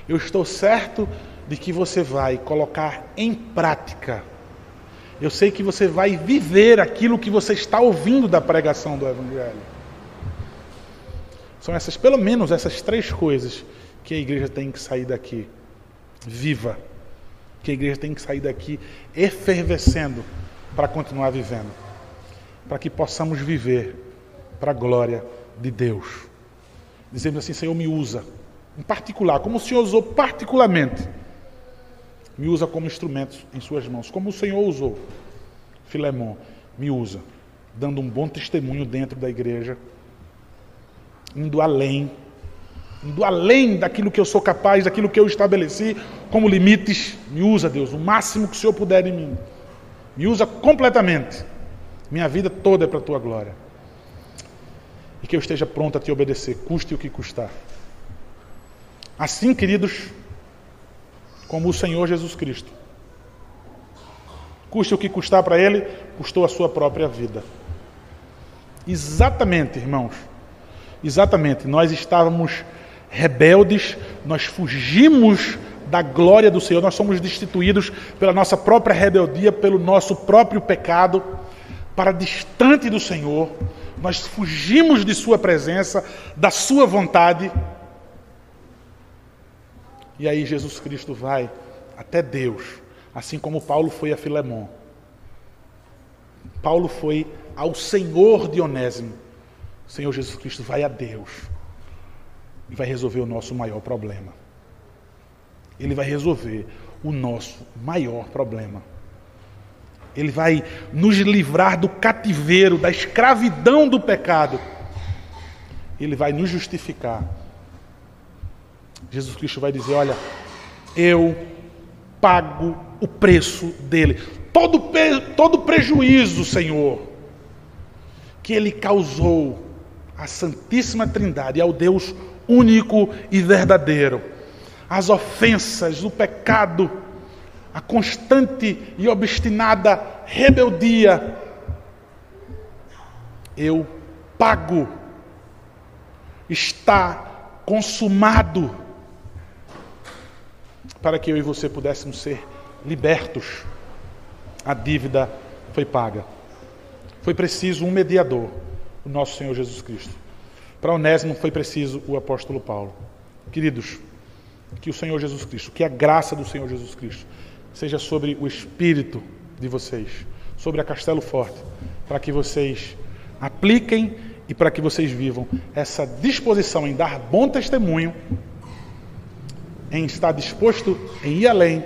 Eu estou certo de que você vai colocar em prática. Eu sei que você vai viver aquilo que você está ouvindo da pregação do Evangelho. São essas, pelo menos essas três coisas que a igreja tem que sair daqui viva. Que a igreja tem que sair daqui efervescendo para continuar vivendo. Para que possamos viver para a glória de Deus. Dizendo assim, Senhor, me usa em particular, como o Senhor usou particularmente, me usa como instrumento em suas mãos, como o Senhor usou Filemão, me usa, dando um bom testemunho dentro da igreja, indo além, indo além daquilo que eu sou capaz, daquilo que eu estabeleci como limites, me usa, Deus, o máximo que o Senhor puder em mim. Me usa completamente. Minha vida toda é para a tua glória. E que eu esteja pronto a te obedecer, custe o que custar. Assim, queridos, como o Senhor Jesus Cristo. Custe o que custar para ele, custou a sua própria vida. Exatamente, irmãos. Exatamente. Nós estávamos rebeldes, nós fugimos da glória do Senhor, nós somos destituídos pela nossa própria rebeldia, pelo nosso próprio pecado. para distante do Senhor, nós fugimos de Sua presença, da Sua vontade. E aí Jesus Cristo vai até Deus, assim como Paulo foi a Filemão. Paulo foi ao Senhor de Onésimo. O Senhor Jesus Cristo vai a Deus vai resolver o nosso maior problema. Ele vai resolver o nosso maior problema. Ele vai nos livrar do cativeiro, da escravidão do pecado. Ele vai nos justificar. Jesus Cristo vai dizer: Olha, eu pago o preço dele. Todo, todo prejuízo, Senhor, que ele causou à Santíssima Trindade, ao Deus único e verdadeiro. As ofensas, o pecado, a constante e obstinada rebeldia. Eu pago. Está consumado para que eu e você pudéssemos ser libertos. A dívida foi paga. Foi preciso um mediador, o nosso Senhor Jesus Cristo. Para Onésimo foi preciso o apóstolo Paulo. Queridos, que o Senhor Jesus Cristo, que a graça do Senhor Jesus Cristo seja sobre o espírito de vocês, sobre a Castelo Forte, para que vocês apliquem e para que vocês vivam essa disposição em dar bom testemunho, em estar disposto em ir além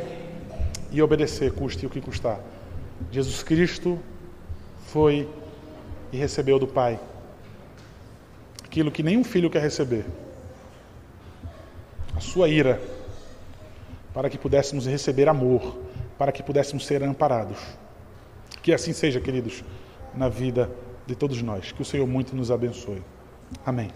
e obedecer, custe o que custar. Jesus Cristo foi e recebeu do Pai aquilo que nenhum filho quer receber a sua ira, para que pudéssemos receber amor, para que pudéssemos ser amparados. Que assim seja, queridos, na vida de todos nós. Que o Senhor muito nos abençoe. Amém.